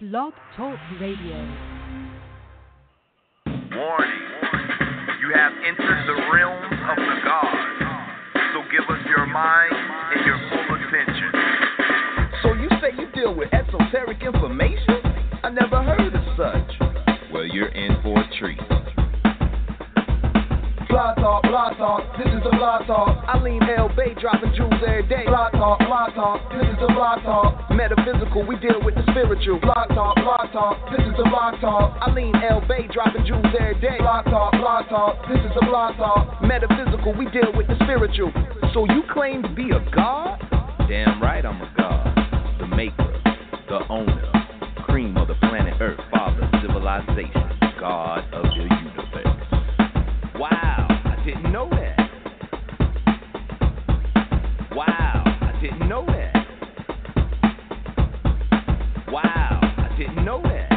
Blog Talk Radio. Warning. You have entered the realms of the gods. So give us your mind and your full attention. So you say you deal with esoteric information? I never heard of such. Well, you're in for a treat. Blog talk, blog talk, this is the blog talk. Alim El-Bey, dropping jewels every day. Blog talk, blog talk, this is the blog talk. Metaphysical, we deal with the spiritual. Blog talk, blog talk, this is the blog talk. I lean L Bay, dropping jewels every day. Blog talk, blog talk, this is the blog talk. Metaphysical, we deal with the spiritual. So you claim to be a god? Damn right I'm a god. The maker, the owner, cream of the planet Earth, father, civilization, god of the universe. Wow, I didn't know that. Wow, I didn't know that. Wow, I didn't know that.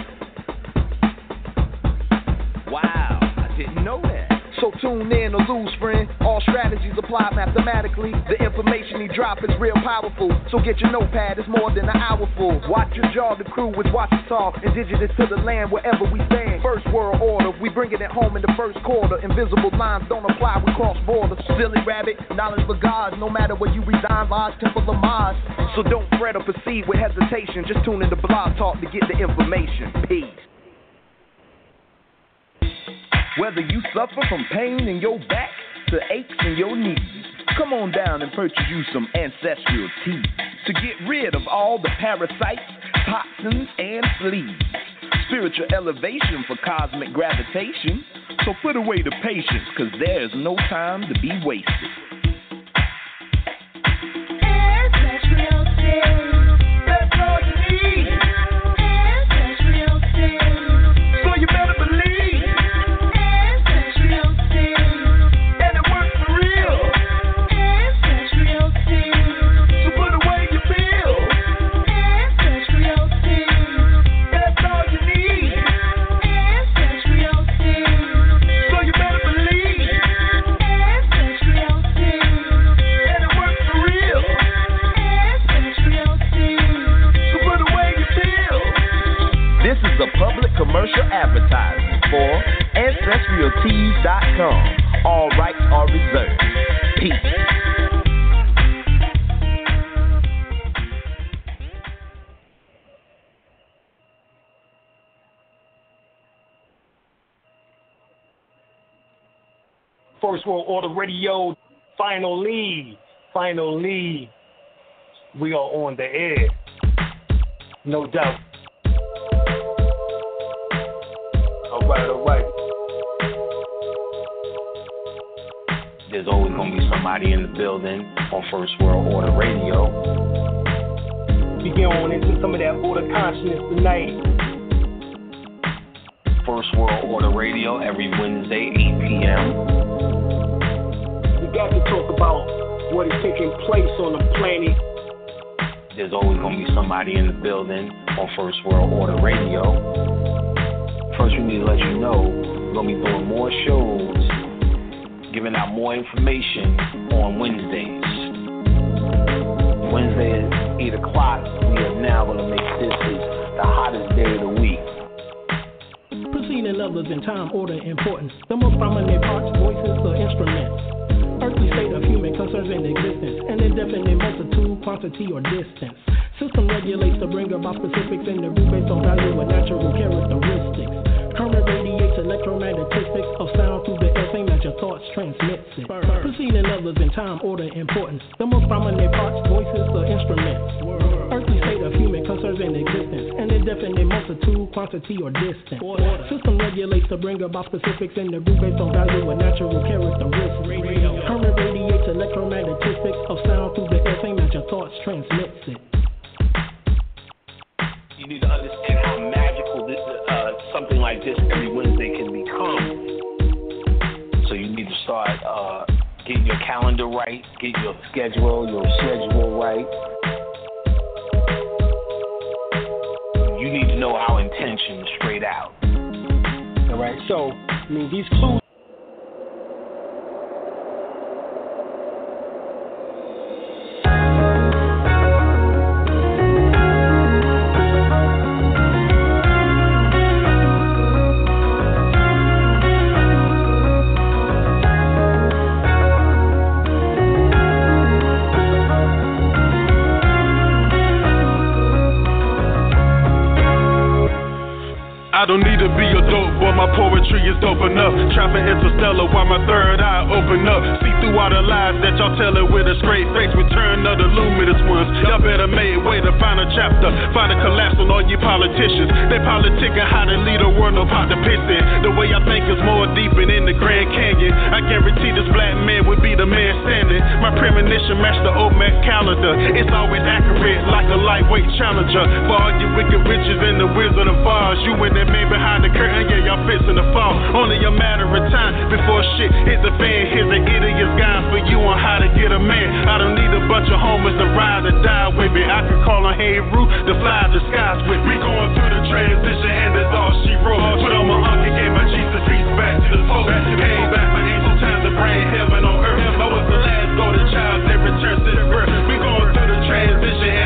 Wow, I didn't know that. So tune in or lose, friend. All strategies apply mathematically. The information he drop is real powerful. So get your notepad, it's more than an hour full. Watch your jaw, the crew is watching talk. Indigenous to the land wherever we stand. First world order, we bringing it home in the first quarter. Invisible lines don't apply, we cross borders. Silly rabbit, knowledge for gods. No matter where you reside, Lodge, Temple, of Mars. So don't fret or proceed with hesitation. Just tune in to Blog Talk to get the information. Peace. Whether you suffer from pain in your back to aches in your knees, come on down and purchase you some ancestral tea to get rid of all the parasites, toxins, and fleas. Spiritual elevation for cosmic gravitation. So put away the patience, cause there's no time to be wasted. Radio, finally, finally, we are on the air. No doubt. All right, all right. There's always going to be somebody in the building on First World Order Radio. We get on into some of that order consciousness tonight. First World Order Radio every Wednesday, 8 p.m. We got to talk about what is taking place on the planet. There's always going to be somebody in the building on First World Order Radio. First, we need to let you know we're going to be doing more shows, giving out more information on Wednesdays. Wednesday at 8 o'clock, we are now going to make this is the hottest day of the week. proceeding others in time, order, importance. The most prominent parts, voices, or instruments. Earthly state of human concerns and existence. An indefinite multitude, quantity, or distance. System regulates to bring about specifics in the root based on value and natural characteristics. Current radiates electromagnetistics of sound through the air, same as your thoughts transmits it. Preceding others in time, order, importance. The most prominent parts, voices, or instruments. Earthly state of human concerns and existence. An indefinite multitude, quantity, or distance. System regulates to bring about specifics in the root based on value and natural characteristics. Current radiates electromagnetistics of sound through the air, same as your thoughts transmits it. You need to understand how like this every Wednesday can become. So you need to start uh, getting your calendar right, get your schedule, your schedule right. You need to know our intention straight out. All right, so, I mean, these clues. Poetry is dope enough. Trapping interstellar while my third eye open up. See through all the lies that y'all tell it with a straight face. Return of the luminous ones. Y'all better make way to find a chapter. Find a collapse on all you politicians. They politicking how to lead a world, no pot to piss in. The way I think is more deep in the Grand Canyon. I guarantee My premonition matched the OMAC calendar. It's always accurate like a lightweight challenger. For all you wicked witches and the Wizard of Oz. You and that man behind the curtain, yeah, y'all fixing to fall. Only a matter of time before shit hits the fan. Here's an idiot's guide for you on how to get a man. I don't need a bunch of homers to ride or die with me. I can call on Heru to fly the skies with me. We going through the transition and that's all she wrote. Put on my uncle, gave my Jesus peace back to the Pope. Came back my angel time to bring heaven on earth. I was the last golden child that returned to the birth. We going through the transition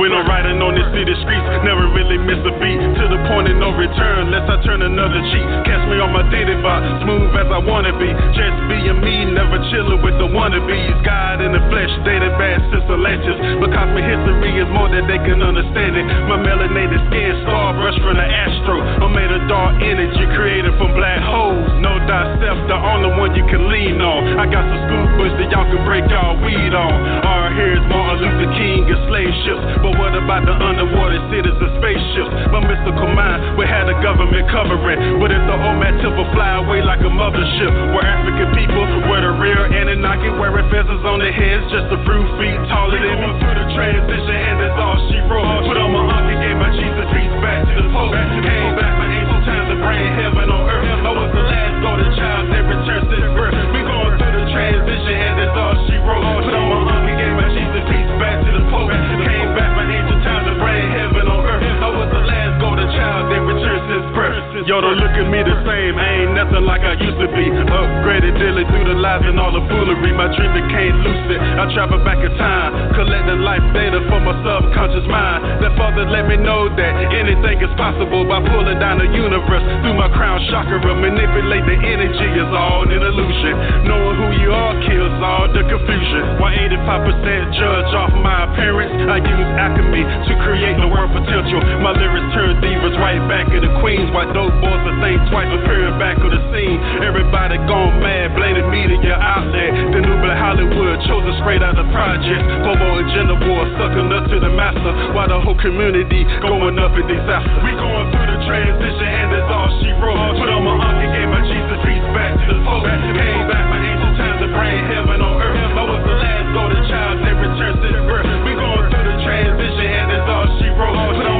When I'm riding on this city streets, never really miss a beat. To the point of no return, unless I turn another cheek. Catch me on my daily vibe, smooth as I wanna be. Just being me, never chillin' with the wannabes. God in the flesh, dated bad sister ledges. Because my history is more than they can understand it. My melanated skin, star brush from the astro. I'm made of dark energy created from black holes. Know thyself, the only one you can lean on. I got some scoopers that y'all can break y'all weed on. Our here's Martin Luther King and slave ships. But what about the underwater cities and spaceships? My mystical mind, we had the government covering. But if the OMAD will fly away like a mothership, where African people wear the real Anunnaki, wearing feathers on their heads just a prove feet taller than me. Through the transition, and that's all she wrote. Put on my uncle, gave my Jesus peace back to the Pope. Came back my angel time to bring heaven on earth. I was the last golden child that Yo, don't look at me the same. I ain't nothing like I used to be. And all the foolery. My dream became lucid. I travel back in time, collecting life data for my subconscious mind. That father let me know that anything is possible by pulling down the universe through my crown chakra. Manipulate the energy is all an illusion. Knowing who you are kills all the confusion. Why 85% judge off my appearance? I use alchemy to create the world potential. My lyrics turn divas right back into queens. Why dope boys the think twice appearing back on the scene? Everybody gone mad, blaming media outlet. The new black Hollywood chosen straight out the project. Bobo and gender war sucking up to the master. While the whole community going up in disaster. We going through the transition and that's all she wrote. Put on my uncle, gave my Jesus peace back to the Pope. Came back my angel time to bring heaven on earth. I was the last golden child that returned to the birth. We going through the transition and that's all she wrote. Put on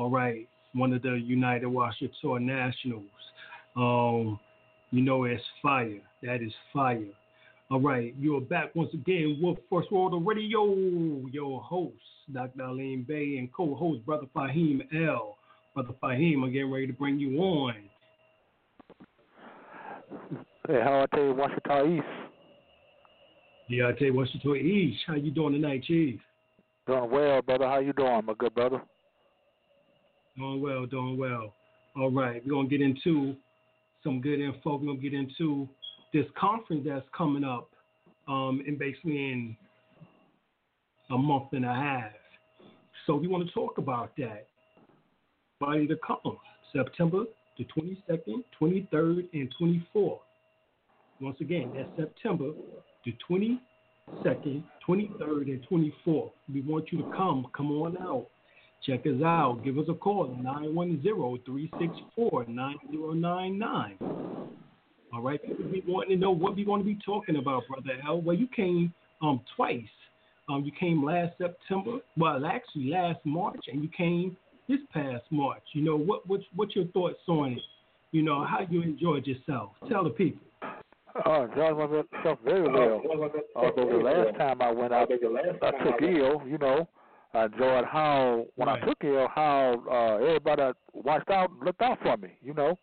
All right, one of the United Washitaw Nationals. Um, you know it's fire. That is fire. All right, you're back once again with First World Radio. Your host, Dr. Alim El-Bey, and co-host Brother Fahim L. Brother Fahim, I'm getting ready to bring you on. Hey, how I tell you, Washington East. Yeah, I tell you, Washington East. How you doing tonight, Chief? Doing well, brother. How you doing, my good brother? Doing well, doing well. All right, we're gonna get into some good info. We're gonna get into this conference that's coming up um, in basically in a month and a half. So we want to talk about that. Body to come, September the 22nd, 23rd, and 24th. Once again, that's September the 22nd, 23rd, and 24th. We want you to come. Come on out. Check us out. Give us a call 910-364-9099. All right. People be wanting to know what we want to be talking about, Brother L. Well, you came um twice. Um, you came last September. Well, actually last March, and you came this past March. You know, what what's what's your thoughts on it? You know, how you enjoyed yourself. Tell the people. Oh, enjoyed myself very well. Although the last time I went out, I took ill. You know, I enjoyed how when Right. I took ill, how uh, everybody watched out, and looked out for me. You know,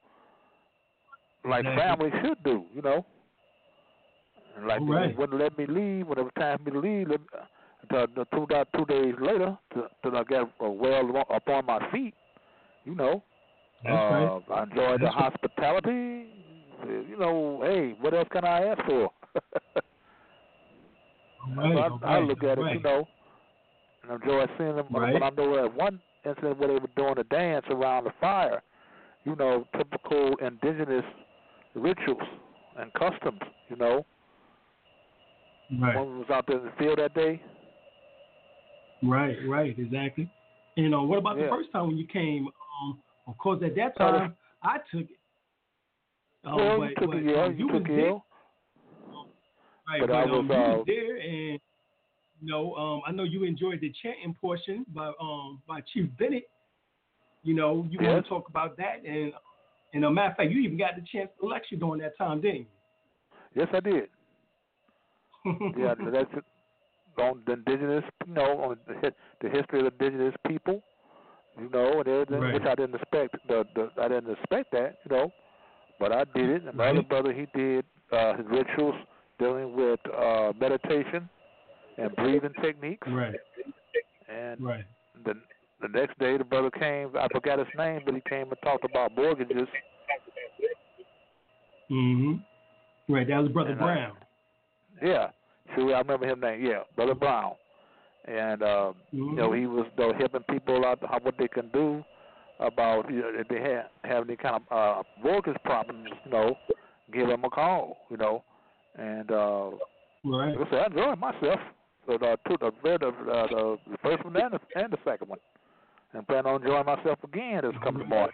like Exactly. family should do. You know, and like Right. they wouldn't let me leave when it was time for me to leave. Let, the, the two da- two days later, till I got uh, well up on my feet. You know, That's uh, right. I enjoyed the right. hospitality. You know, hey, what else can I ask for? Right, I, I look at it, you right. know, and enjoy seeing them. But I know at one incident where they were doing a dance around the fire, you know, typical indigenous rituals and customs, you know. Right. One was out there in the field that day. Right, right, exactly. And uh, what about Yeah. the first time when you came? Um, of course, at that Oh, the- time I took it. Um, well, but, you took but, it, yeah, um, you was took there, it. Right, but but, I um, was, you was uh, there, and you know, um, I know you enjoyed the chanting portion by um by Chief Bennett. You know, you want to talk about that, and and a matter of fact, you even got the chance to lecture during that time, didn't you? Yes, I did. Yeah, that's it. on the indigenous, you know, on the, the history of the indigenous people, you know, and everything, Right. which I didn't expect. The, the I didn't expect that, you know, but I did it. And my other brother, he did uh, his rituals dealing with uh, meditation and breathing techniques. right, And right. the the next day, the brother came. I forgot his name, but he came and talked about mortgages. hmm Right, that was Brother And, uh, Brown. Yeah, sure, I remember his name. Yeah, Brother Brown. And um, you know, Mhm. he was though helping people out how what they can do about you know, if they have have any kind of uh mortgage problems, you know, give them a call, you know. And uh Right. I said, I enjoyed myself. So the two the read the, uh, the the first one and the and the second one. And plan on enjoying myself again this coming to March.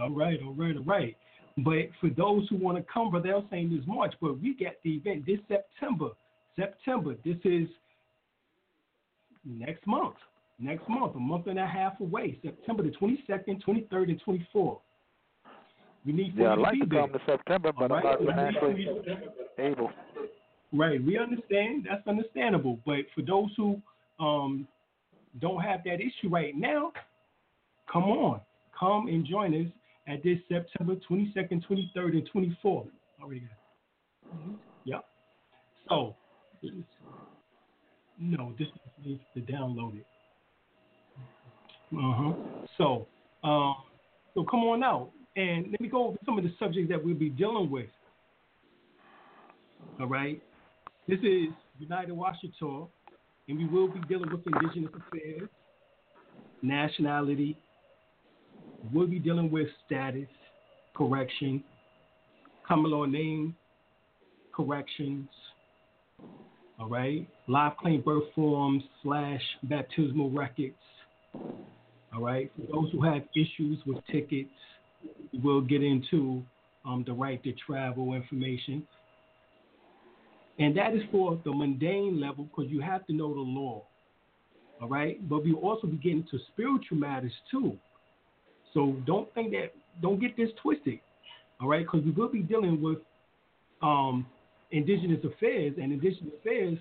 All right, all right, all right. But for those who want to come, Brother L saying this March, but we got the event this September. September. This is next month. Next month, a month and a half away. September the 22nd, 23rd, and 24th. We need Yeah, I'd like be to there. come to September, but All I'm not so we need for financially able. Right, we understand. That's understandable. But for those who um, don't have that issue right now, come on. Come and join us at this September 22nd, 23rd, and 24th. Already got it. Yep. So, no, this needs to download it. Uh huh. So, um, so come on out and let me go over some of the subjects that we'll be dealing with. All right. This is United Washitaw, and we will be dealing with indigenous affairs, nationality. We'll be dealing with status, correction, common law name, corrections. All right. Live claim birth forms slash baptismal records. All right. For those who have issues with tickets, we'll get into um, the right to travel information. And that is for the mundane level because you have to know the law. All right? But we also be getting to spiritual matters too. So don't think that, don't get this twisted. All right? Because we will be dealing with um, indigenous affairs. And indigenous affairs,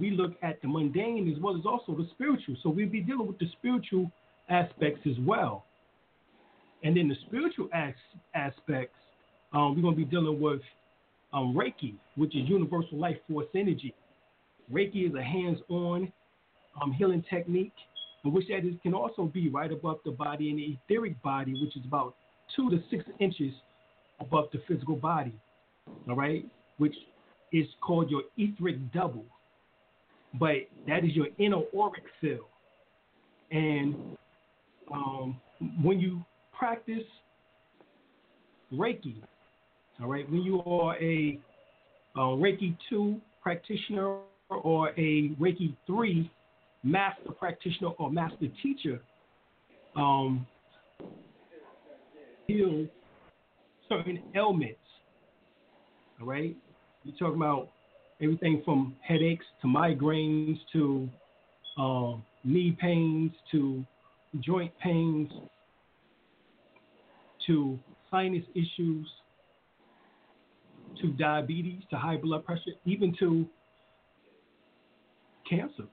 we look at the mundane as well as also the spiritual. So we'll be dealing with the spiritual aspects as well. And then the spiritual as- aspects, um, we're going to be dealing with um, Reiki, which is universal life force energy. Reiki is a hands-on um, healing technique, in which that is, can also be right above the body in the etheric body, which is about two to six inches above the physical body. All right, which is called your etheric double, but that is your inner auric field. And um, when you practice Reiki, all right, when you are a, uh Reiki 2 practitioner or a Reiki 3 master practitioner or master teacher, um, heal certain ailments. All right, you're talking about everything from headaches to migraines to um, knee pains to joint pains to sinus issues to diabetes to high blood pressure, even to cancer.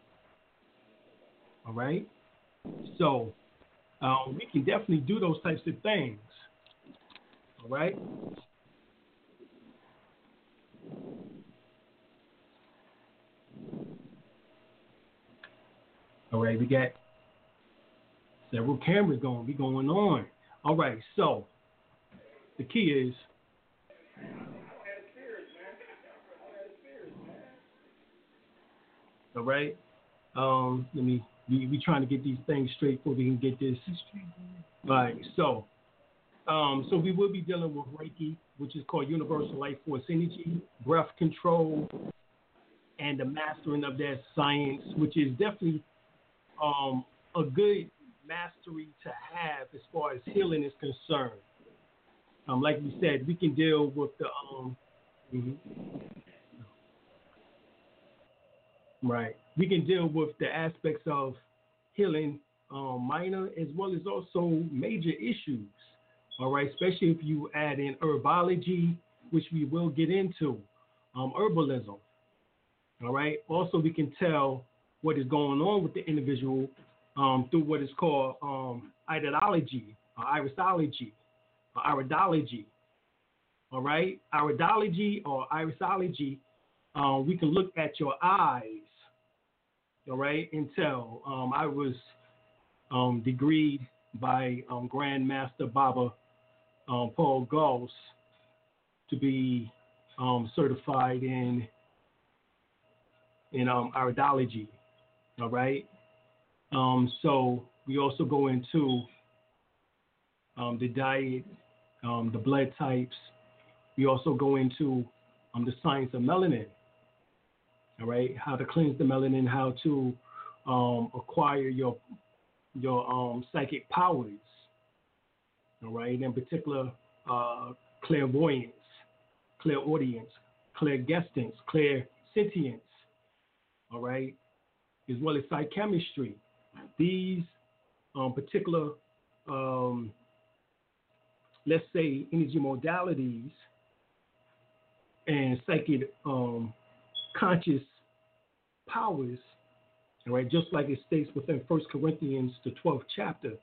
All right? So um, we can definitely do those types of things. All right? All right, we got several cameras going, be going on. All right, so the key is all right. Um, let me we we trying to get these things straight before we can get this. All right, so um, so we will be dealing with Reiki, which is called Universal Life Force Energy, breath control, and the mastering of that science, which is definitely um, a good mastery to have as far as healing is concerned. Um, like we said, we can deal with the um, mhm. Right. We can deal with the aspects of healing, um, minor as well as also major issues. All right, especially if you add in herbology, which we will get into, um, herbalism. All right. Also, we can tell what is going on with the individual um, through what is called um, iridology, or irisology, or iridology. All right, iridology or irisology, uh, we can look at your eyes. All right, and tell. Um, I was um, degreed by um, Grandmaster Baba um, Paul Gauss to be um, certified in in um, iridology. All right. Um, so we also go into the diet, the blood types. We also go into the science of melanin. All right, how to cleanse the melanin, how to um, acquire your your um, psychic powers. All right, in particular, uh, clairvoyance, clairaudience, clairgustance, clairsentience. All right, as well as psychchemistry. These um, particular, um, let's say, energy modalities and psychic um, conscious powers, all right, just like it states within First Corinthians, the 12th chapter,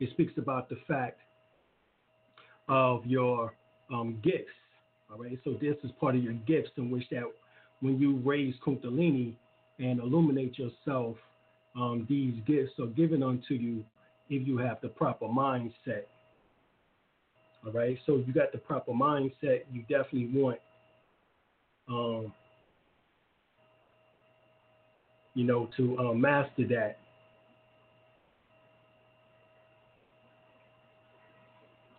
it speaks about the fact of your um, gifts. All right, so this is part of your gifts in which that when you raise Kundalini and illuminate yourself, um, these gifts are given unto you if you have the proper mindset. All right, so if you got the proper mindset, you definitely want, um, you know, to uh, master that.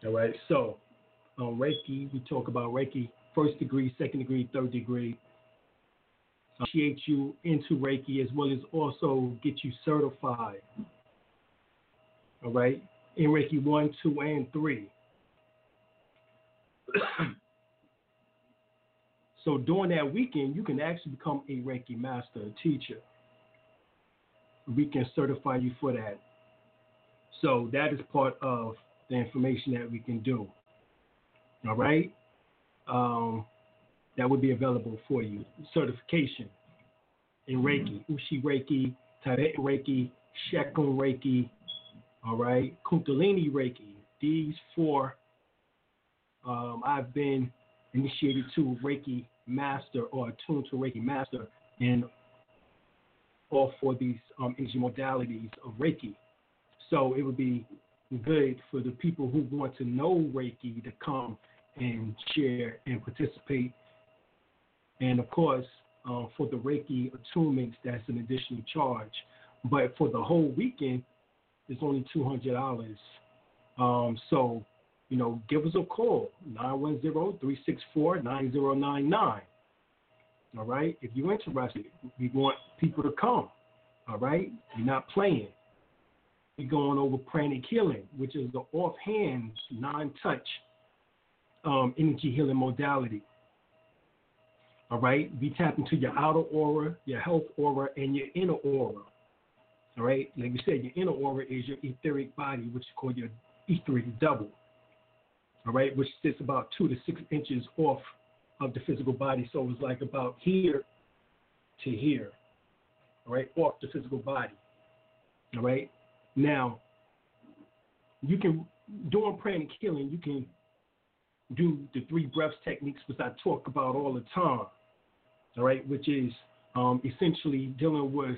All right, so um, Reiki, we talk about Reiki, first degree, second degree, third degree. Initiate you into Reiki as well as also get you certified. All right, in Reiki 1, 2, and 3. so during that weekend, you can actually become a Reiki master, a teacher. We can certify you for that. So that is part of the information that we can do. All right? Um, that would be available for you. Certification in Reiki, Usui Reiki, Tibetan Reiki, Shekun Reiki, all right, Kundalini Reiki. These four, um, I've been initiated to Reiki Master or attuned to Reiki Master in all four of these um, energy modalities of Reiki. So it would be good for the people who want to know Reiki to come and share and participate. And of course, uh, for the Reiki attunements, that's an additional charge. But for the whole weekend, it's only two hundred dollars. Um, so, you know, give us a call 910-364-9099. All right, if you're interested, we want people to come. All right, you're not playing. We're going over pranic healing, which is the offhand, non-touch um, energy healing modality. All right, we tap into your outer aura, your health aura, and your inner aura. All right, like you said, your inner aura is your etheric body, which is called your etheric double. All right, which sits about two to six inches off of the physical body. So it's like about here to here. All right, off the physical body. All right. Now, you can during pranic healing, you can do the three breaths techniques, which I talk about all the time. All right, which is um, essentially dealing with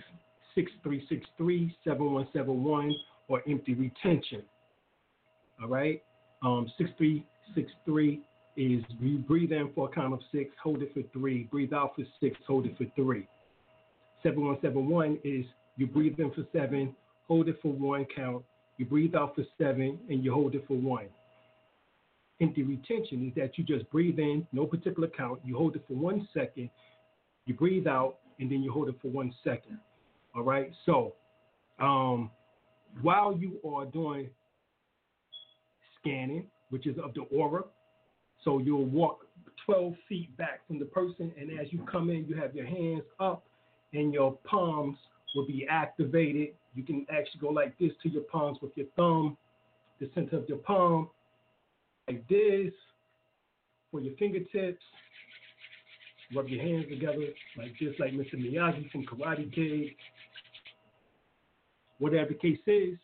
6363, 7171, or empty retention. All right, um, 6363 is you breathe in for a count of six, hold it for three, breathe out for six, hold it for three. 7171 is you breathe in for seven, hold it for one count, you breathe out for seven, and you hold it for one. Empty retention is that you just breathe in, no particular count, you hold it for one second, you breathe out, and then you hold it for one second. All right. So, um, while you are doing scanning, which is of the aura, so you'll walk 12 feet back from the person, and as you come in, you have your hands up, and your palms will be activated. You can actually go like this to your palms with your thumb, the center of your palm, like this for your fingertips. Rub your hands together like this, like Mr. Miyagi from Karate Kid. Whatever the case is,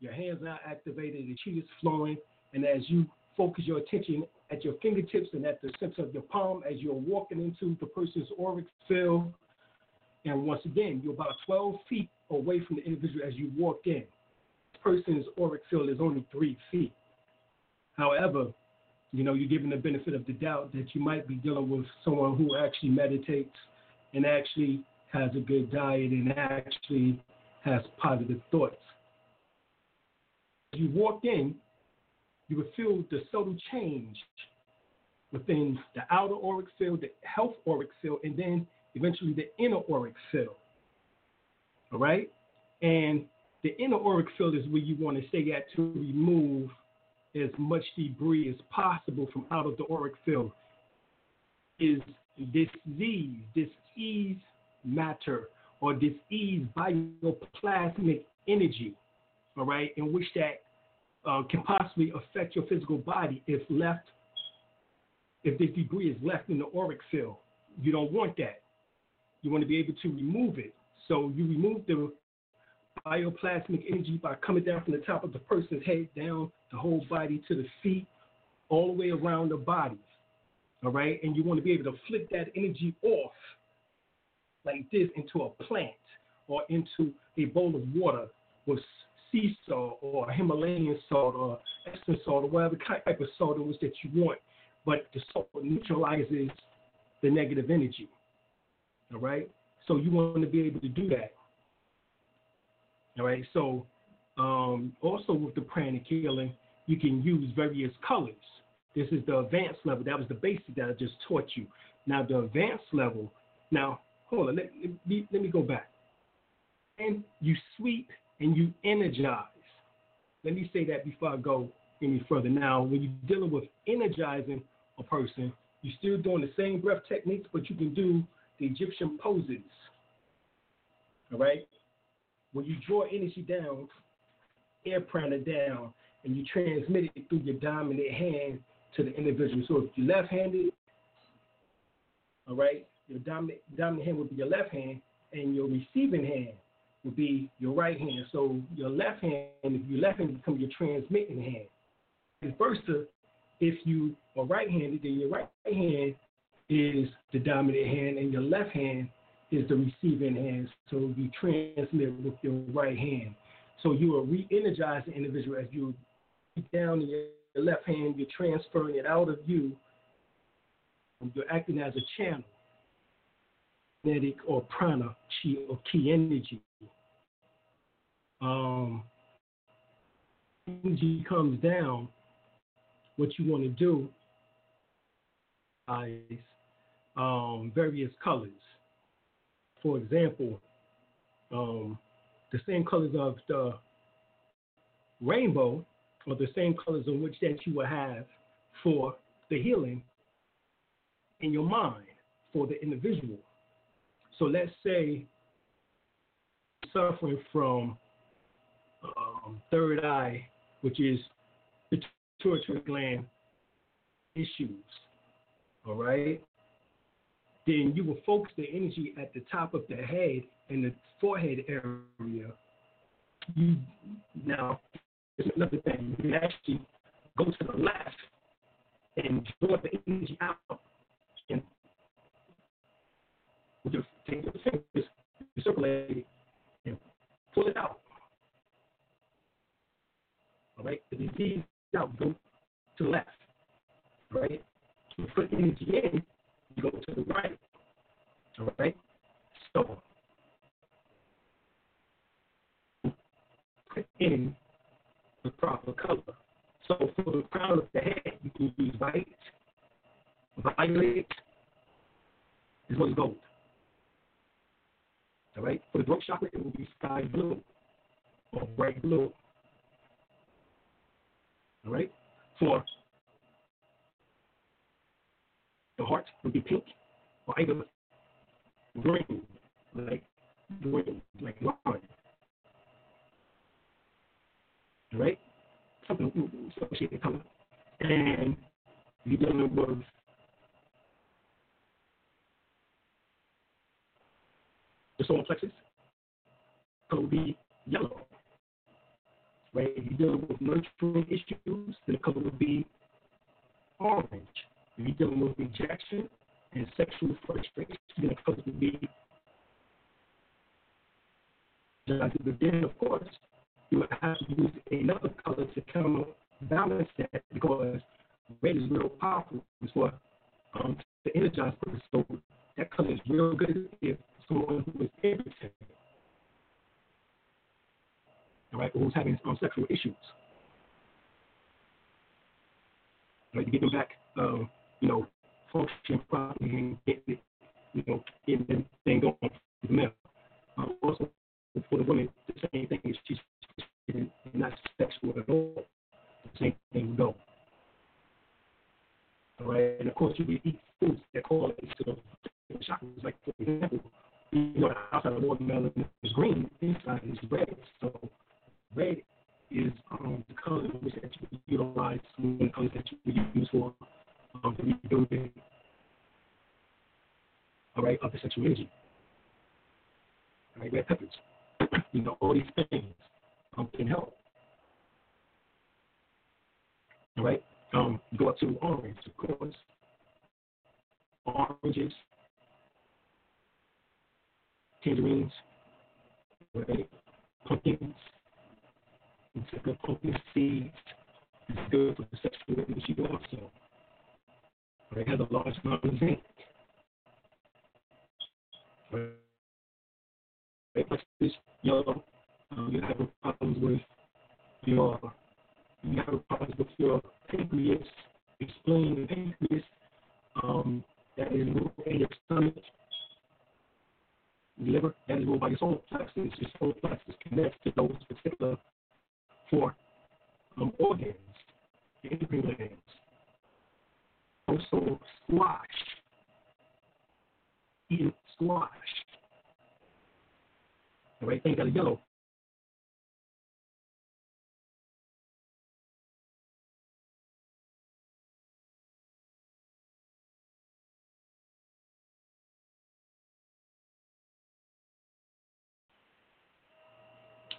your hands are activated, the chi is flowing, and as you focus your attention at your fingertips and at the center of your palm as you're walking into the person's auric field, and once again, you're about 12 feet away from the individual as you walk in. Person's auric field is only three feet. However, you know, you're given the benefit of the doubt that you might be dealing with someone who actually meditates and actually has a good diet and actually has positive thoughts. As you walk in, you would feel the subtle change within the outer auric field, the health auric field, and then eventually the inner auric field. All right? And the inner auric field is where you want to stay at to remove as much debris as possible from out of the auric field. Is this disease, disease matter, or disease bioplasmic energy, all right, in which that uh, can possibly affect your physical body if left, if this debris is left in the auric field. You don't want that. You want to be able to remove it. So you remove the bioplasmic energy by coming down from the top of the person's head down the whole body to the feet, all the way around the body. All right? And you want to be able to flip that energy off like this into a plant or into a bowl of water with sea salt or Himalayan salt or Epsom salt or whatever type of salt it was that you want. But the salt neutralizes the negative energy. All right? So you want to be able to do that. All right. So um, also with the pranic healing, you can use various colors. This is the advanced level. That was the basic that I just taught you. Now the advanced level. Now hold on. Let, let, me, let me go back. And you sweep and you energize. Let me say that before I go any further. Now, when you're dealing with energizing a person, you're still doing the same breath techniques, but you can do the Egyptian poses. All right? When you draw energy down, air prana down, and you transmit it through your dominant hand to the individual. So if you're left handed, all right, your dominant, dominant hand would be your left hand, and your receiving hand would be your right hand. So your left hand, if you're left handed, become your transmitting hand. Vice versa, if you are right handed, then your right hand is the dominant hand, and your left hand is the receiving hand. So you transmit with your right hand. So you are re-energizing the individual as you down in your left hand, you're transferring it out of you. You're acting as a channel, kinetic or prana, chi or key energy. Um, energy comes down. What you want to do is um, various colors. For example, um, the same colors of the rainbow are the same colors in which that you will have for the healing in your mind for the individual. So let's say suffering from um, third eye, which is the pituitary gland issues, all right, then you will focus the energy at the top of the head and the forehead area. You now, there's another thing. You actually go to the left and draw the energy out and just take your fingers, circulate it, and pull it out. All right, the disease out, go to the left. Right, you put energy in, go to the right. All right, so put in the proper color. So for the crown of the head, you can use white, violet, as well as gold. All right. For the throat chakra, it will be sky blue or bright blue. All right. For the heart would be pink or either green, like green, like lime. Right? something associated color. And you're dealing with the solar plexus, color will be yellow. Right? If you're dealing with nurturing issues, then the color would be orange. If you're dealing with rejection and sexual frustration, color will be but then, of course, you would have to use another color to counterbalance that because red is real powerful as well um, to energize person. So that color is real good if someone who is irritated, right, who's having um, sexual issues. Right, to get them back, um, you know, functioning properly and get it, you know, getting going for the male. Um, also, for the women, the same thing is she's not sexual at all. The same thing go. All right, and of course you eat foods that correlate to the chakras. Like for example, you know, outside of watermelon is green, inside is red. So red is um, the color which that you utilize when it comes that you use for the rebuilding. All right, of the. All right, red peppers. you know, all these things um, can help. All right? Um, go up to orange, of course. Oranges, tangerines, right? Pumpkins, it's a good pumpkin seeds. It's good for the sexual energy also. Large amount of. Right? Right? This yellow um, you have problems with your you have problems with your pancreas, spleen and pancreas, um, that is ruled by your stomach, liver, that is ruled by your solar plexus. Your solar plexus connects to those particular four um, organs, the endocrine glands. Also, squash, eating squash. All right, thing got a yellow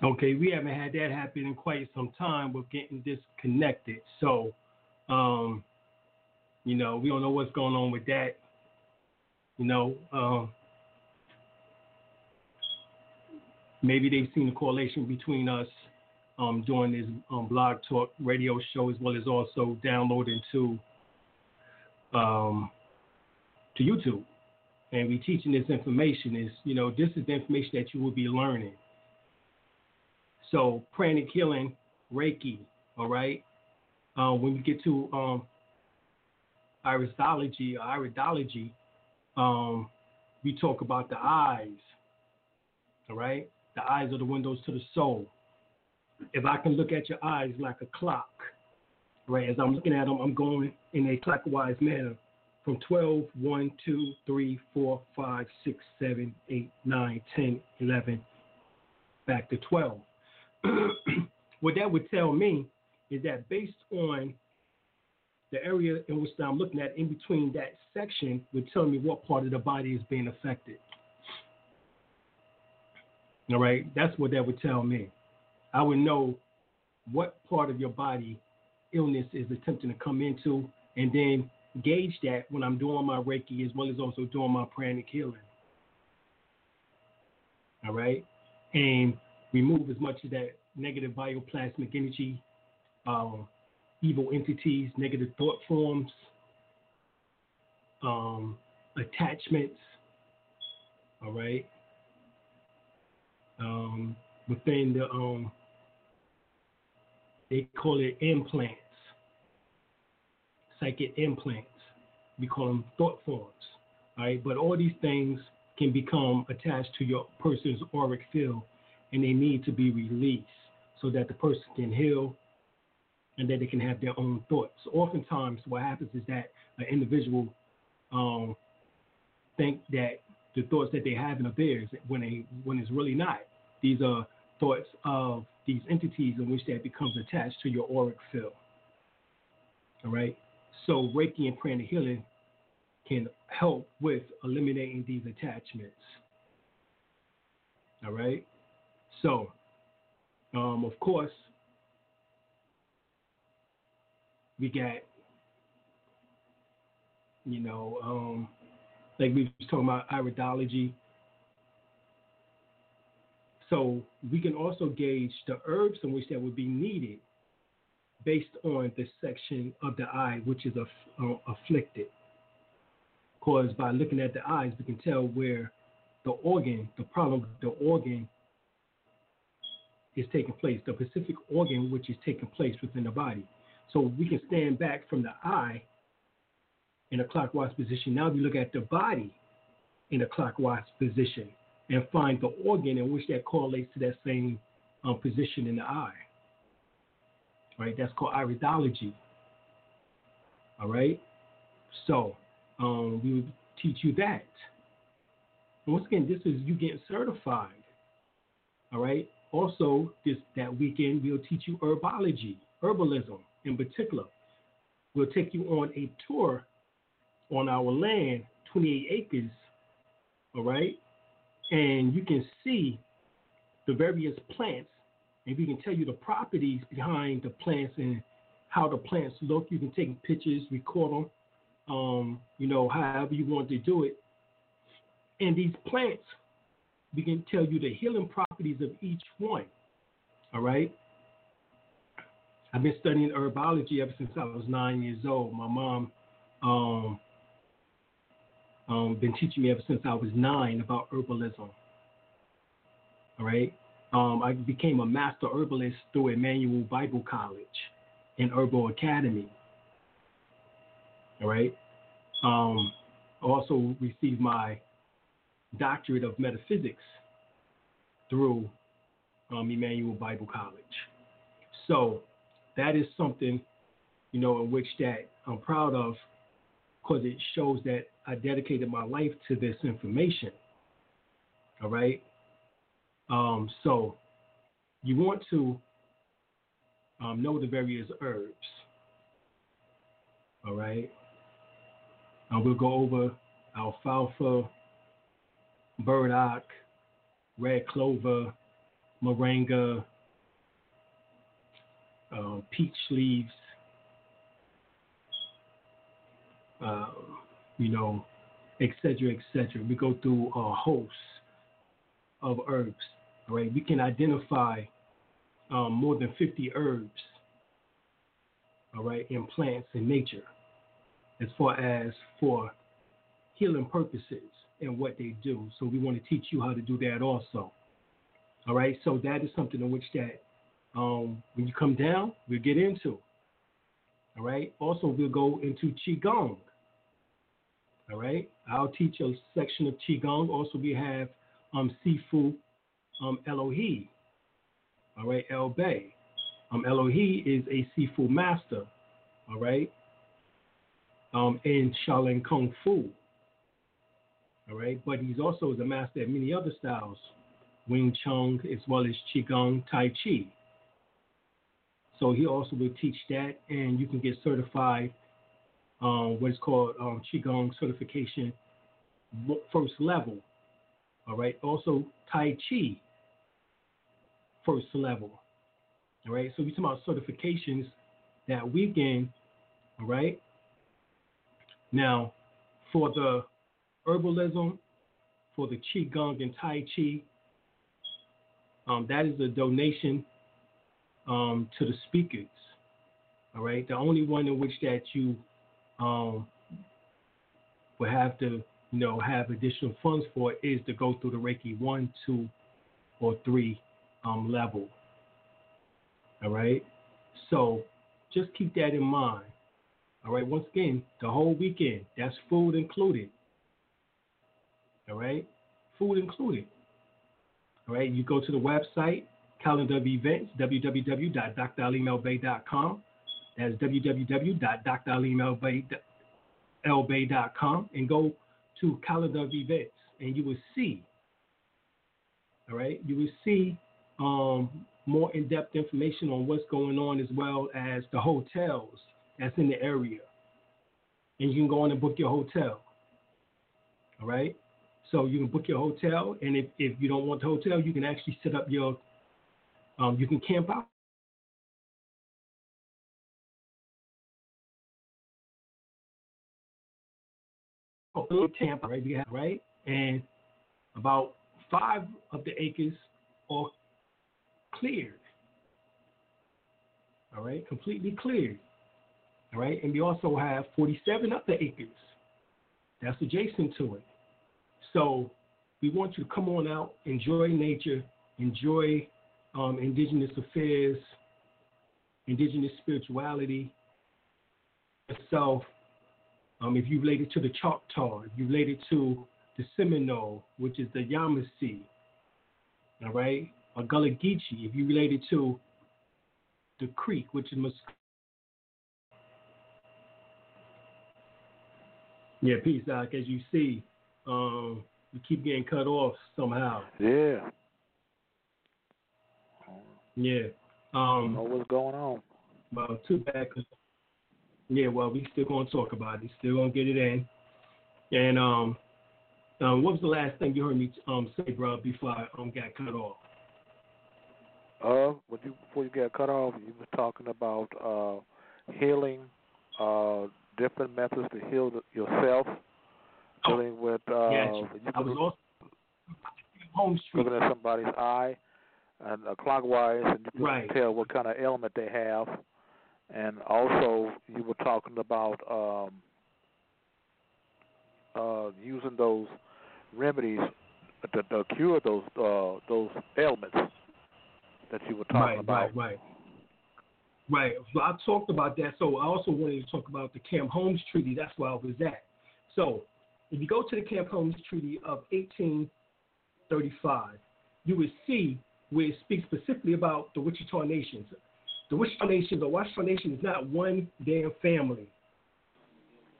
Okay, we haven't had that happen in quite some time with getting disconnected. So, um, you know, we don't know what's going on with that. You know, um, maybe they've seen a correlation between us um, doing this um, blog talk radio show as well as also downloading to um, to YouTube. And we teaching this information is, you know, this is the information that you will be learning. So pranic healing, Reiki, all right? Uh, when we get to um, iridology, iridology, um, we talk about the eyes, all right? The eyes are the windows to the soul. If I can look at your eyes like a clock, right? As I'm looking at them, I'm going in a clockwise manner from 12, 1, 2, 3, 4, 5, 6, 7, 8, 9, 10, 11, back to 12. what that would tell me is that based on the area in which I'm looking at in between that section would tell me what part of the body is being affected. All right, that's what that would tell me. I would know what part of your body illness is attempting to come into, and then gauge that when I'm doing my Reiki as well as also doing my pranic healing. All right, and remove as much of that negative bioplasmic energy, um, evil entities, negative thought forms, um, attachments. All right, um, within the um, they call it implants, psychic implants. We call them thought forms. All right, but all these things can become attached to your person's auric field, and they need to be released so that the person can heal and that they can have their own thoughts. Oftentimes, what happens is that an individual um, think that the thoughts that they have are theirs when they when it's really not. These are thoughts of these entities in which that becomes attached to your auric field. All right. So Reiki and pranic healing can help with eliminating these attachments. All right. So, um, of course, we got, you know, um, like we was talking about iridology. So we can also gauge the herbs in which that would be needed based on the section of the eye which is aff- uh, afflicted. Because by looking at the eyes, we can tell where the organ, the problem, the organ is taking place, the specific organ which is taking place within the body. So we can stand back from the eye in a clockwise position. Now we look at the body in a clockwise position and find the organ in which that correlates to that same um, position in the eye. Right? That's called iridology. All right? So um, we would teach you that. And once again, this is you getting certified. All right? Also, this that weekend we'll teach you herbology, herbalism in particular. We'll take you on a tour on our land, 28 acres, all right? And you can see the various plants, and we can tell you the properties behind the plants and how the plants look. You can take pictures, record them, um, you know, however you want to do it. And these plants, we can tell you the healing properties of each one, all right? I've been studying herbology ever since I was nine years old. My mom um, um, been teaching me ever since I was nine about herbalism. All right. Um, I became a master herbalist through Emmanuel Bible College and Herbal Academy. All right. Um, also received my doctorate of metaphysics through um, Emmanuel Bible College. So that is something, you know, in which that I'm proud of because it shows that I dedicated my life to this information. All right. Um, so you want to um, know the various herbs. All right. Uh, we'll go over alfalfa, burdock, red clover, moringa, um, peach leaves, um, you know, et cetera, et cetera. We go through a host of herbs. Right? We can identify um, more than 50 herbs, all right, in plants in nature, as far as for healing purposes and what they do. So we want to teach you how to do that also. All right, so that is something in which that um, when you come down, we'll get into. All right. Also, we'll go into qigong. All right. I'll teach a section of qigong. Also, we have um, Sifu um, Elohi. All right, El-Bey. Um, Elohi is a Sifu master. All right. Um, in Shaolin Kung Fu. All right, but he's also the master of many other styles Wing Chun, as well as Qigong Tai Chi. So he also will teach that, and you can get certified, um, what is called um, Qigong certification, first level. All right. Also Tai Chi, first level. All right. So we talking about certifications that weekend. All right. Now, for the herbalism, for the Qigong and Tai Chi, um, that is a donation um, to the speakers. All right. The only one in which that you um, will have to, you know, have additional funds for is to go through the Reiki one, two, or three um, level. All right. So just keep that in mind. All right. Once again, the whole weekend, that's food included. All right. Food included. All right. You go to the website, calendar of events, www.dralimelbey.com. That's www.dralimelbey.com and go to calendar of events and you will see, all right, you will see um, more in-depth information on what's going on as well as the hotels that's in the area. And you can go on and book your hotel. All right. So you can book your hotel, and if, if you don't want the hotel, you can actually set up your um, you can camp out. Oh, Tampa, right? have, right? And about five of the acres are cleared. All right, completely cleared. All right, and we also have 47 other acres that's adjacent to it. So we want you to come on out, enjoy nature, enjoy um, indigenous affairs, indigenous spirituality, itself. Um, if you relate it to the Choctaw, if you it to the Seminole, which is the Yamasee, all right, or Gullah Geechee, if you relate it to the Creek, which is Muscogee. Yeah, peace, Doc. As you see, um, you keep getting cut off somehow. Yeah. Yeah. Um, know what's going on. Well, too bad. Cause, yeah, well, we still gonna talk about it. Still gonna get it in. And um, um, what was the last thing you heard me um say, bro, before I um got cut off? Uh, when you before you got cut off, you were talking about uh healing, uh, different methods to heal yourself, oh, dealing with uh, yeah, you I was also looking at somebody's eye uh, clockwise, and you can right. tell what kind of ailment they have. And also, you were talking about um, uh, using those remedies to, to cure those uh, those ailments that you were talking right, about. Right, right. Right. So I talked about that. So I also wanted to talk about the Camp Holmes Treaty. That's where I was at. So if you go to the Camp Holmes Treaty of 1835, you would see where it speaks specifically about the Wichita Nations. The Wichita Nation, the Wichita Nation is not one damn family.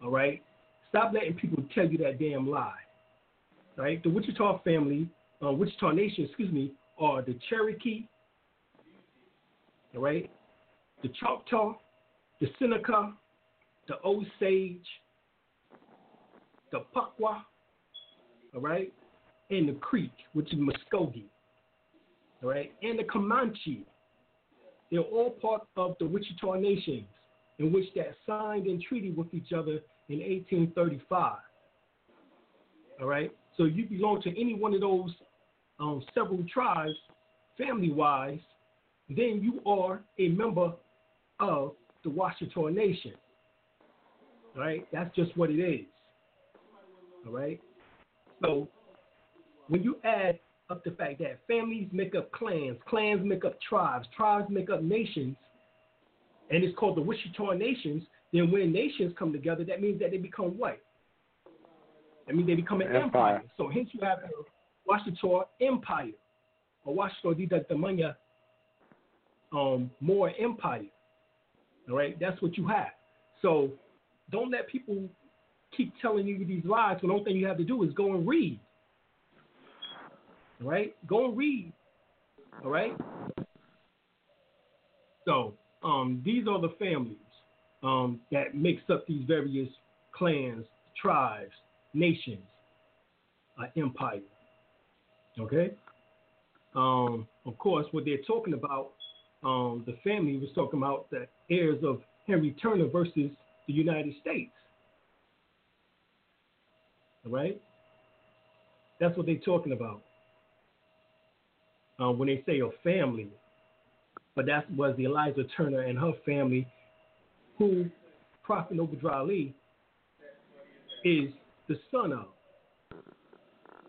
All right? Stop letting people tell you that damn lie. All right? The Wichita family, uh, Wichita Nation, excuse me, are the Cherokee, all right? The Choctaw, the Seneca, the Osage, the Puckwa, all right? And the Creek, which is Muskogee right, and the Comanche. They're all part of the Wichita Nations, in which that signed in treaty with each other in 1835. All right, so you belong to any one of those um, several tribes, family-wise, then you are a member of the Washitaw Nation. All right, that's just what it is. All right, so when you add up the fact that families make up clans, clans make up tribes, tribes make up nations, and it's called the Wichita Nations, then when nations come together, that means that they become what? That means they become an empire. empire. So hence you have the Washitaw Empire, or Washitaw di Damanya um, more empire. All right, that's what you have. So don't let people keep telling you these lies when the only thing you have to do is go and read. All right, go and read. All right. So um, these are the families um, that makes up these various clans, tribes, nations, uh, empire. Okay. Um, of course, what they're talking about, um, the family was talking about the heirs of Henry Turner versus the United States. All right. That's what they're talking about uh, when they say a family. But that was the Eliza Turner and her family, who Prophet Obadiah Ali is the son of.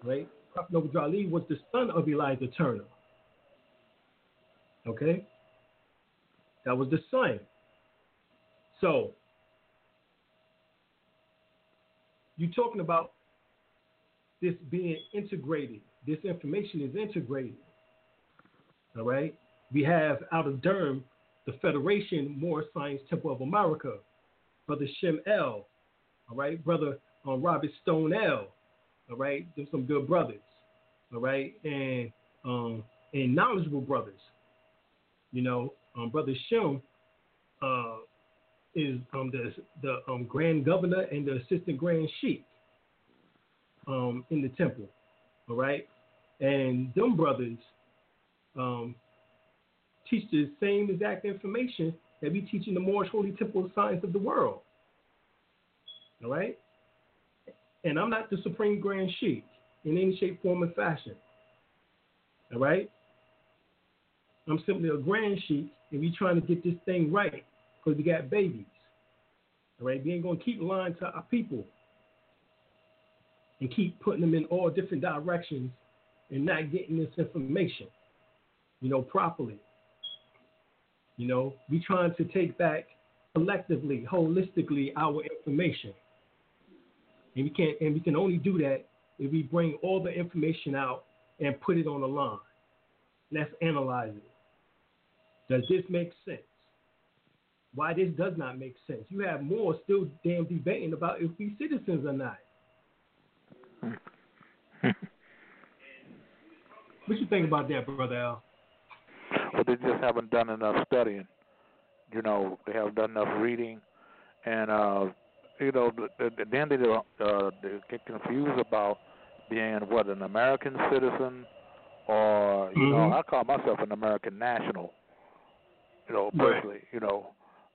Right? Prophet Obadiah Ali was the son of Eliza Turner. Okay? That was the son. So, you're talking about this being integrated. This information is integrated. All right. We have out of Durham, the Federation Moorish Science Temple of America, Brother Shem L. All right, Brother um, Robert Stone L. All right, there's some good brothers. All right, and um, and knowledgeable brothers. You know, um, Brother Shem uh, is um, the the um, Grand Governor and the Assistant Grand Sheikh um, in the temple. All right, and them brothers um, teach the same exact information that we teach in the Moorish Holy Temple Science of the world. All right? And I'm not the Supreme Grand Sheikh in any shape, form, or fashion. All right? I'm simply a Grand Sheikh, and we trying to get this thing right because we got babies. All right? We ain't going to keep lying to our people and keep putting them in all different directions and not getting this information you know, properly. You know, we trying to take back collectively, holistically our information. And we can't and we can only do that if we bring all the information out and put it on the line. Let's analyze it. Does this make sense? Why this does not make sense? You have more still damn debating about if we citizens or not. what you think about that, brother Al? But they just haven't done enough studying. You know, they haven't done enough reading, and uh, you know, then they uh, they get confused about being what an American citizen, or you mm-hmm. know, I call myself an American national. You know, personally, right. you know,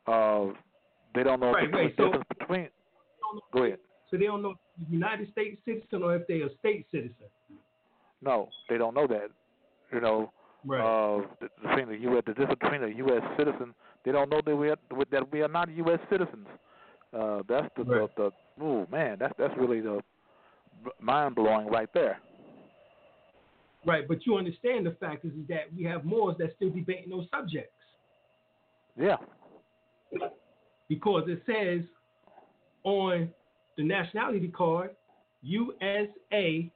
uh, they don't know right, the right. difference so, between. Go ahead. So they don't know if United States citizen or if they're a state citizen. No, they don't know that. You know, right. uh, between the U.S. the difference between a U.S. citizen. They don't know that we are that we are not U.S. citizens. Uh, that's the, right. the the oh man, that's that's really the mind blowing right there. Right, but you understand the fact is, is that we have Moors that still debating those subjects. Yeah. Because it says on the nationality card, USA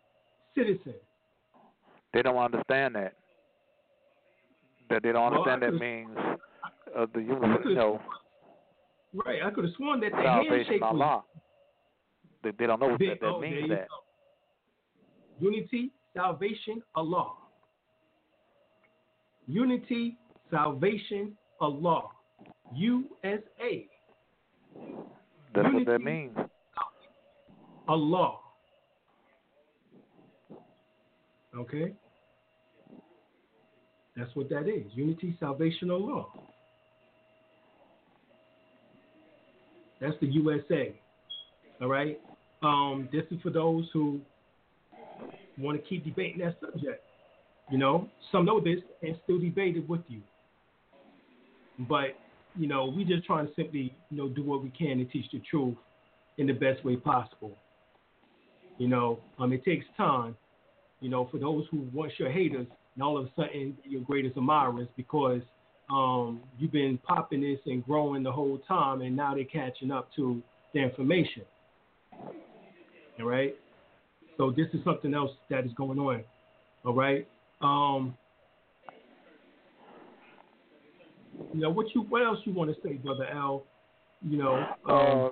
citizen. They don't understand that that they don't understand that means uh, the universe. You know, right. I could have sworn that the handshake was. Allah. They, they don't know what they, that, that oh, means. That unity, salvation, Allah. Unity, salvation, Allah. USA. That's Unity, what that means. Allah. Okay? That's what that is. Unity, salvation, or law. That's the USA. All right. Um, this is for those who want to keep debating that subject. You know, some know this and still debate it with you. But you know, we just trying to simply, you know, do what we can to teach the truth in the best way possible. You know, um, it takes time. You know, for those who once your haters, and all of a sudden your greatest admirers because um, you've been popping this and growing the whole time, and now they're catching up to the information. All right. So this is something else that is going on. All right. Um, you know what you what else you want to say, brother Al? You know. Um,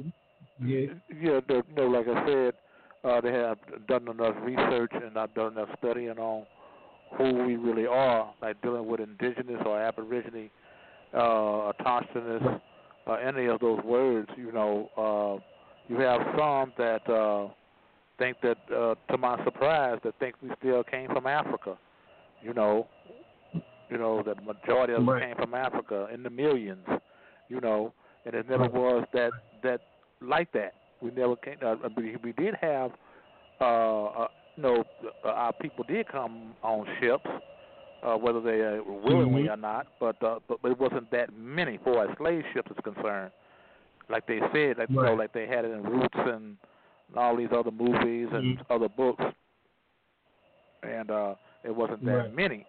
uh, yeah. Yeah. Know, like I said, uh, they have done enough research and not done enough studying on who we really are, like dealing with indigenous or aborigine, uh, autochthonous, uh, any of those words. You know, uh, you have some that uh, think that, uh, to my surprise, that think we still came from Africa. You know, you know that majority of Right. them came from Africa in the millions. You know, and it never was that that like that. We never came. Uh, we, we did have, uh, uh, you know, uh, our people did come on ships, uh, whether they uh, willingly Mhm. or not. But, uh, but but it wasn't that many, far as slave ships is concerned. Like they said, like you know, like they had it in Roots and, and all these other movies and Mhm. other books, and uh, it wasn't that Right. many.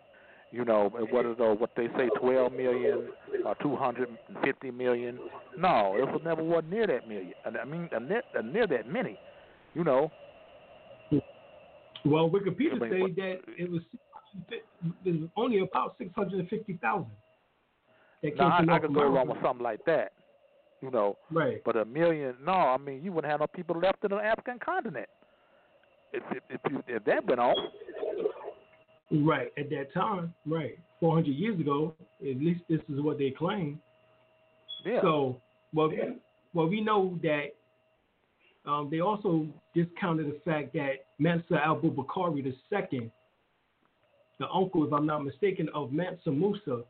You know, it wasn't uh, what they say, twelve million or two hundred and fifty million. No, it was never was near that million. I mean, uh, near, uh, near that many. You know, Well, Wikipedia I mean, what- that it was it was only about six hundred and fifty thousand. Now I, I could go along with something like that. You know, Right. but a million? No, I mean, you wouldn't have no people left in the African continent. If if if, you, if that went on, Right. At that time, right. Four hundred years ago, at least this is what they claim. yeah. So, well, well, we know that um, they also discounted the fact that Mansa Abu Bakari II, the uncle, if I'm not mistaken, of Mansa Musa,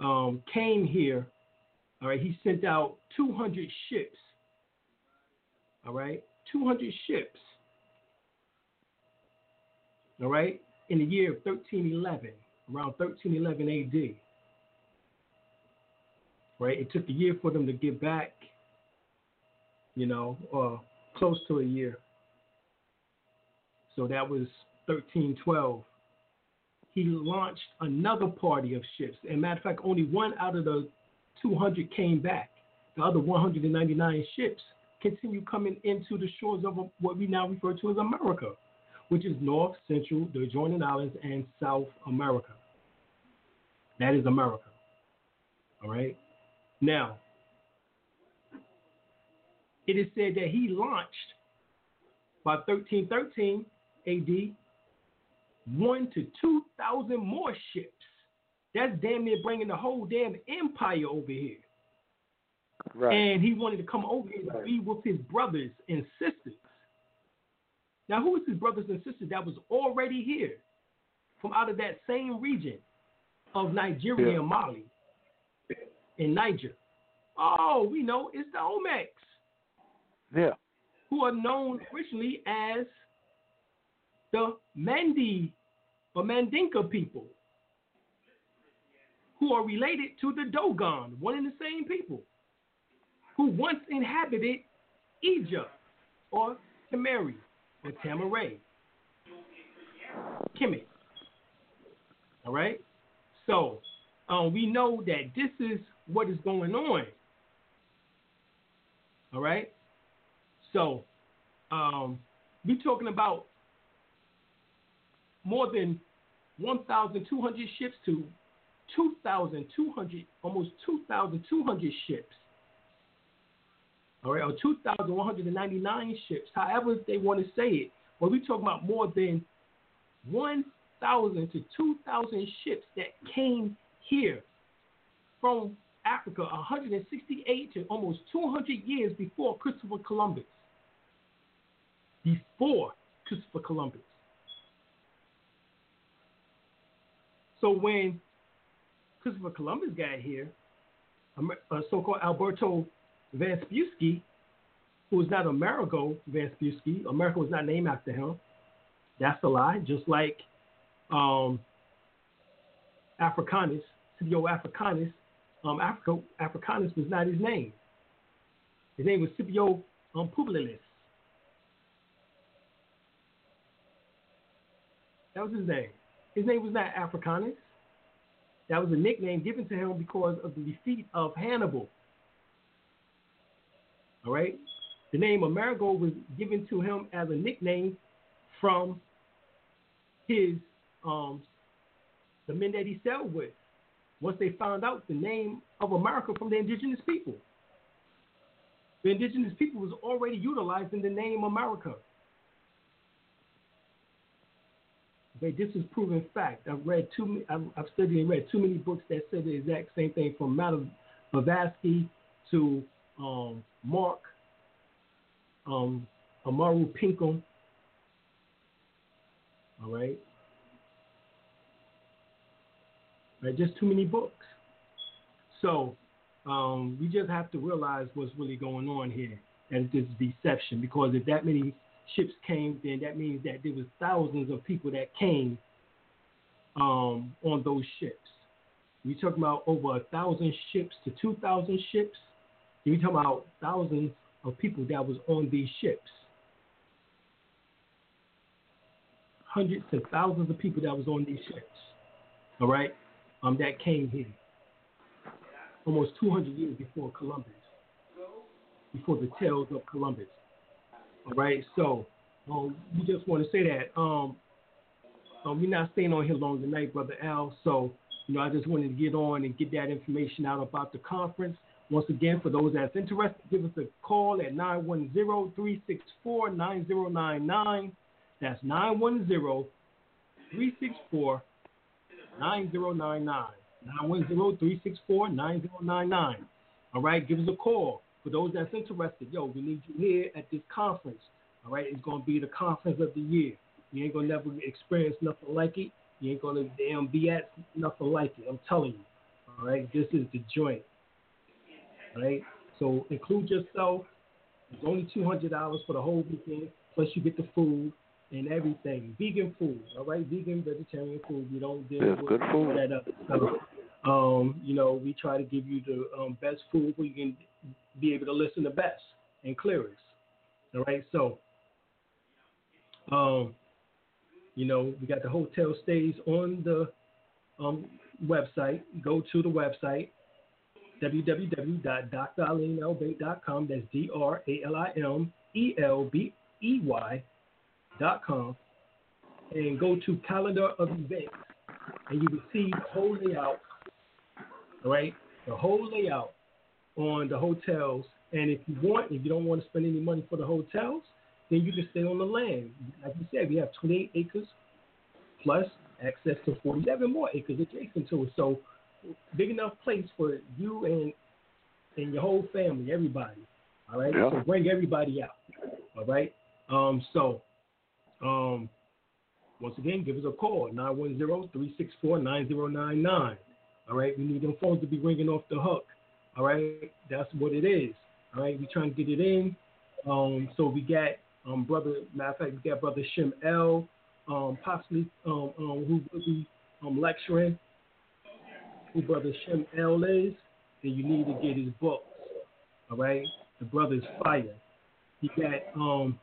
um, came here. All right, he sent out 200 ships. All right, 200 ships. All right, in the year of 1311, around 1311 AD right? It took a year for them to get back, you know, or close to a year. So that was 1312. He launched another party of ships. And matter of fact, only one out of the 200 came back. The other 199 ships continue coming into the shores of what we now refer to as America, which is North, Central, the adjoining islands, and South America. That is America. All right. Now, it is said that he launched by 1313 AD one to 2,000 more ships. That's damn near bringing the whole damn empire over here. right. And he wanted to come over here to be with his brothers and sisters. Now, who is his brothers and sisters that was already here from out of that same region of Nigeria Yeah. and Mali in Niger? Oh, we know it's the Olmecs, yeah. who are known originally as the Mandi or Mandinka people, who are related to the Dogon, one and the same people, who once inhabited Egypt or Tamari or Tamaray, Kemet. All right? So um, we know that this is what is going on. All right? So um, we're talking about more than 1,200 ships to 2,200, almost 2,200 ships. All right, or 2,199 ships, however they want to say it. But we're talking about more than 1,000 to 2,000 ships that came here from Africa 168 to almost 200 years before Christopher Columbus. Before Christopher Columbus. So when Christopher Columbus got here, Amer- uh, so-called Alberto Vespucci, who was not Amerigo Vespucci, America was not named after him. That's a lie. Just like um, Africanus, Scipio Africanus, um, Africa, Africanus was not his name. His name was Scipio um, Publius. That was his name. His name was not Africanus. That was a nickname given to him because of the defeat of Hannibal. All right? The name Amerigo was given to him as a nickname from his um, the men that he sailed with. Once they found out the name of America from the indigenous people. The indigenous people was already utilizing the name America. This is proven fact. I've read too. I've, I've studied and read too many books that say the exact same thing, from Madam Blavatsky to um, Mark um, Amaru Pinkham. All right. Right, just too many books. So um, we just have to realize what's really going on here, and this deception. Because if that many ships came, then that means that there was thousands of people that came um, on those ships. We talking about over a thousand ships to two thousand ships. We talking about thousands of people that was on these ships. Hundreds to thousands of people that was on these ships. All right, um, that came here almost 200 years before Columbus, before the tales of Columbus. All right, so um, we just want to say that um, um, we're not staying on here long tonight, brother Al. So you know, I just wanted to get on and get that information out about the conference. Once again, for those that's interested, give us a call at 910-364-9099. That's 910-364-9099. 910-364-9099. All right, give us a call. For those that's interested, yo, we need you here at this conference. All right, it's gonna be the conference of the year. You ain't gonna never experience nothing like it. You ain't gonna damn be at nothing like it. I'm telling you. All right, this is the joint. All right, so include yourself. It's only two hundred dollars for the whole weekend. Plus you get the food and everything. Vegan food, all right? Vegan, vegetarian food. We don't deal with good food. that other stuff. Um, you know, we try to give you the um, best food where you can be able to listen the best and clearest. All right, so um, you know, we got the hotel stays on the um, website. Go to the website www.dralimelbey.com. That's D R A L I M E L B E Y dot com, and go to calendar of events, and you will see the whole layout. All right, the whole layout on the hotels. And if you want, if you don't want to spend any money for the hotels, then you can stay on the land. Like you said, we have 28 acres plus access to 47 more acres adjacent to it. So big enough place for you and and your whole family, everybody. All right. Yeah. So bring everybody out. All right. Um. So, um. Once again, give us a call 910-364-9099. All right. We need them phones to be ringing off the hook. All right. That's what it is. All right. We trying to get it in. Um. So we got um brother. Matter of fact, we got brother Shim L. Um. Possibly um, um who will be um lecturing. Who brother Shim L is then you need to get his books. All right, the brother's fire. He got um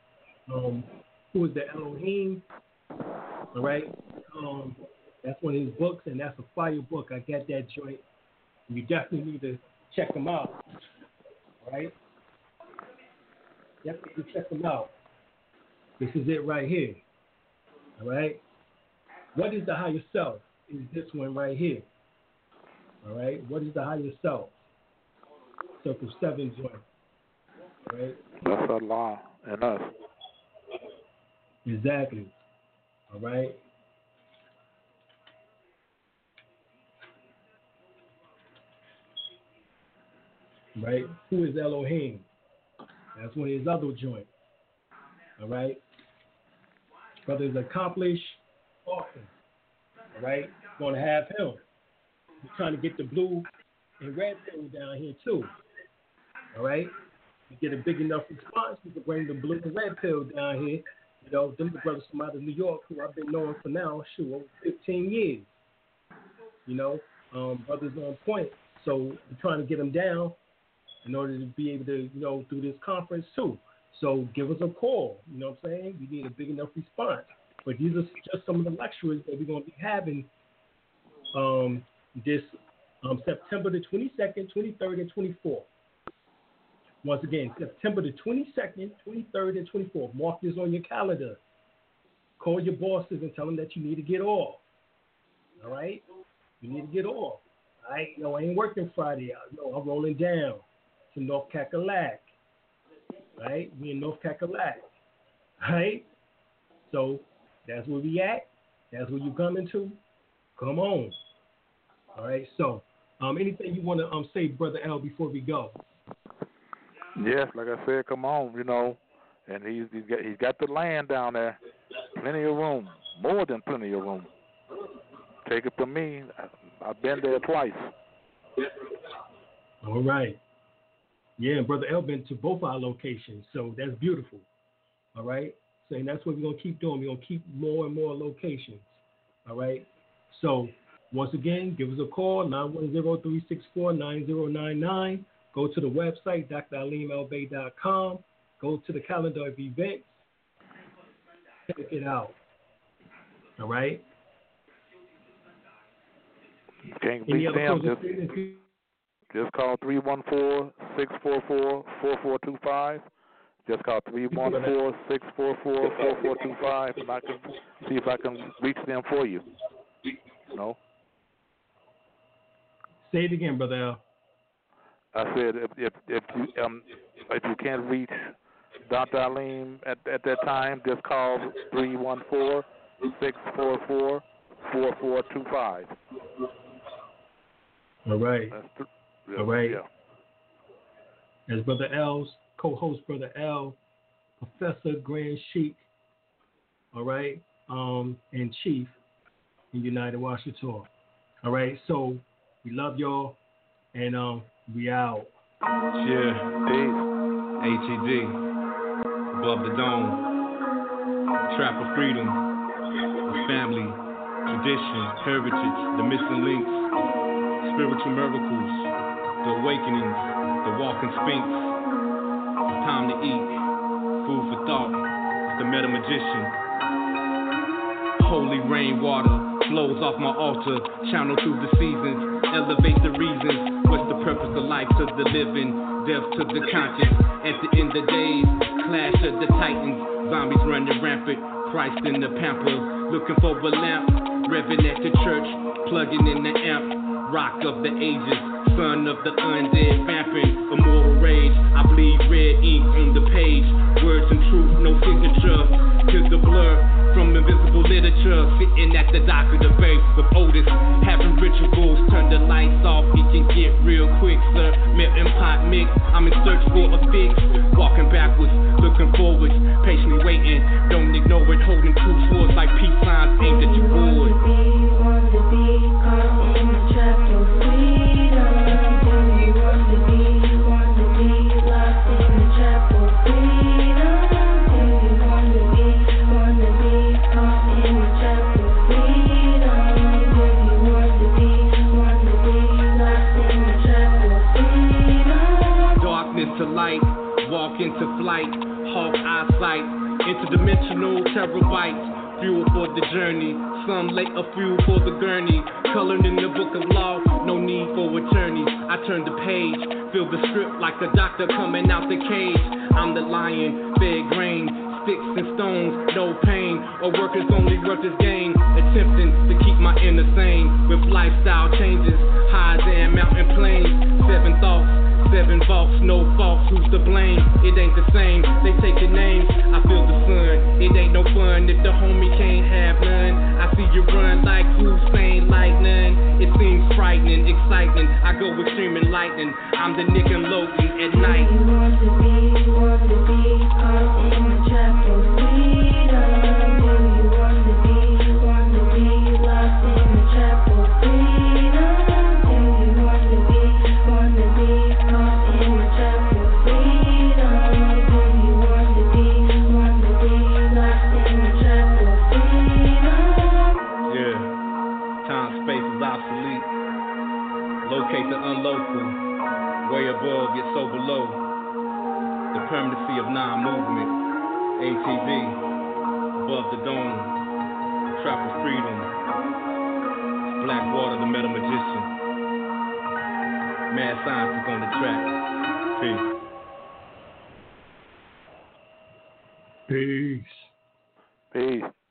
um who is the Elohim? All right, um that's one of his books, and that's a fire book. I got that joint. You definitely need to check them out. right? definitely check them out. This is it right here. All right, what is the higher self? Is this one right here? All right. What is the higher self? Circle seven joint. Right. That's Allah and us. Exactly. All right. Right. Who is Elohim? That's one of his other joint. All right. Brothers accomplished. All right. Going to have him. We're trying to get the blue and red pill down here too. All right. We get a big enough response, we can bring the blue and red pill down here. You know, them the brothers from out of New York who I've been knowing for now, shoot, over 15 years. You know, um, brothers on point. So we're trying to get them down in order to be able to, you know, do this conference too. So give us a call. You know what I'm saying? We need a big enough response. But these are just some of the lecturers that we're going to be having um, this um, September the 22nd, 23rd, and 24th. Once again, September the 22nd, 23rd, and 24th. Mark this on your calendar. Call your bosses and tell them that you need to get off. All right? You need to get off. All right? No, I ain't working Friday. No, I'm rolling down to North Cackalack. right? We in North Cackalack, right? So that's where we at. That's where you coming to. Come on. All right. So, um, anything you want to um say, brother L, before we go? Yes, like I said, come on, you know, and he's he's got he's got the land down there, plenty of room, more than plenty of room. Take it from me, I, I've been there twice. All right. Yeah, and brother L been to both our locations, so that's beautiful. All right. So and that's what we're gonna keep doing. We're gonna keep more and more locations. All right. So once again, give us a call 910-364-9099. Go to the website dralimelbey.com. Go to the calendar of events. Check it out. All right. Can't Any beat other them. closing Just, call 314-644-4425. Just call 314-644-4425, and I can see if I can reach them for you. No, Say it again, brother I said if if if you um if you can't reach Dr. Alim at at that time, just call 314-644-4425. All right. That's th- yeah, All right. Yeah. As Brother L's co-host, Brother L, Professor Grand Sheik, all right, um, and Chief in United Washitaw. All right, so we love y'all, and um, we out. Yeah. ATD. Above the dome. Trap of freedom. The family. Tradition. Heritage. The missing links. Spiritual miracles. The awakenings. The walking sphinx. It's time to eat. Food for thought. The meta magician. Holy rainwater flows off my altar, channel through the seasons, elevate the reasons. What's the purpose of life to the living, death to the conscious? At the end of days, clash of the titans, zombies running rampant, Christ in the pampers, looking for a lamp, revving at the church, plugging in the amp, rock of the ages, son of the undead, vamping, immortal rage. I bleed red ink on the page, words and truth, no signature, to the blur from invisible literature, sitting at the dock of the bay with Otis, having rituals, turn the lights off, it can get real quick, sir. And pot mix, I'm in search for a fix, walking backwards, looking forwards, patiently waiting, don't ignore it, holding two swords like peace signs. Aimed at your board. Interdimensional terabytes, fuel for the journey. Some lay a fuel for the gurney, colored in the book of law, no need for attorneys. I turn the page, feel the script like a doctor coming out the cage. I'm the lion, fed grain, sticks and stones, no pain, or workers only workers gain, attempting to keep my inner sane with lifestyle changes, highs and mountain plains, seven thoughts. Seven vaults, no faults, who's to blame? It ain't the same, they taking names. I feel the sun, it ain't no fun if the homie can't have none. I see you run like Hussein lightning. It seems frightening, exciting. I go with streaming lightning. I'm the Nickelodeon at night. Yeah, above yet so below. The permanency of non-movement. ATV, above the dome. Trap of freedom. Blackwater, the metal magician. Mad science is on the track. Peace. Peace. Peace.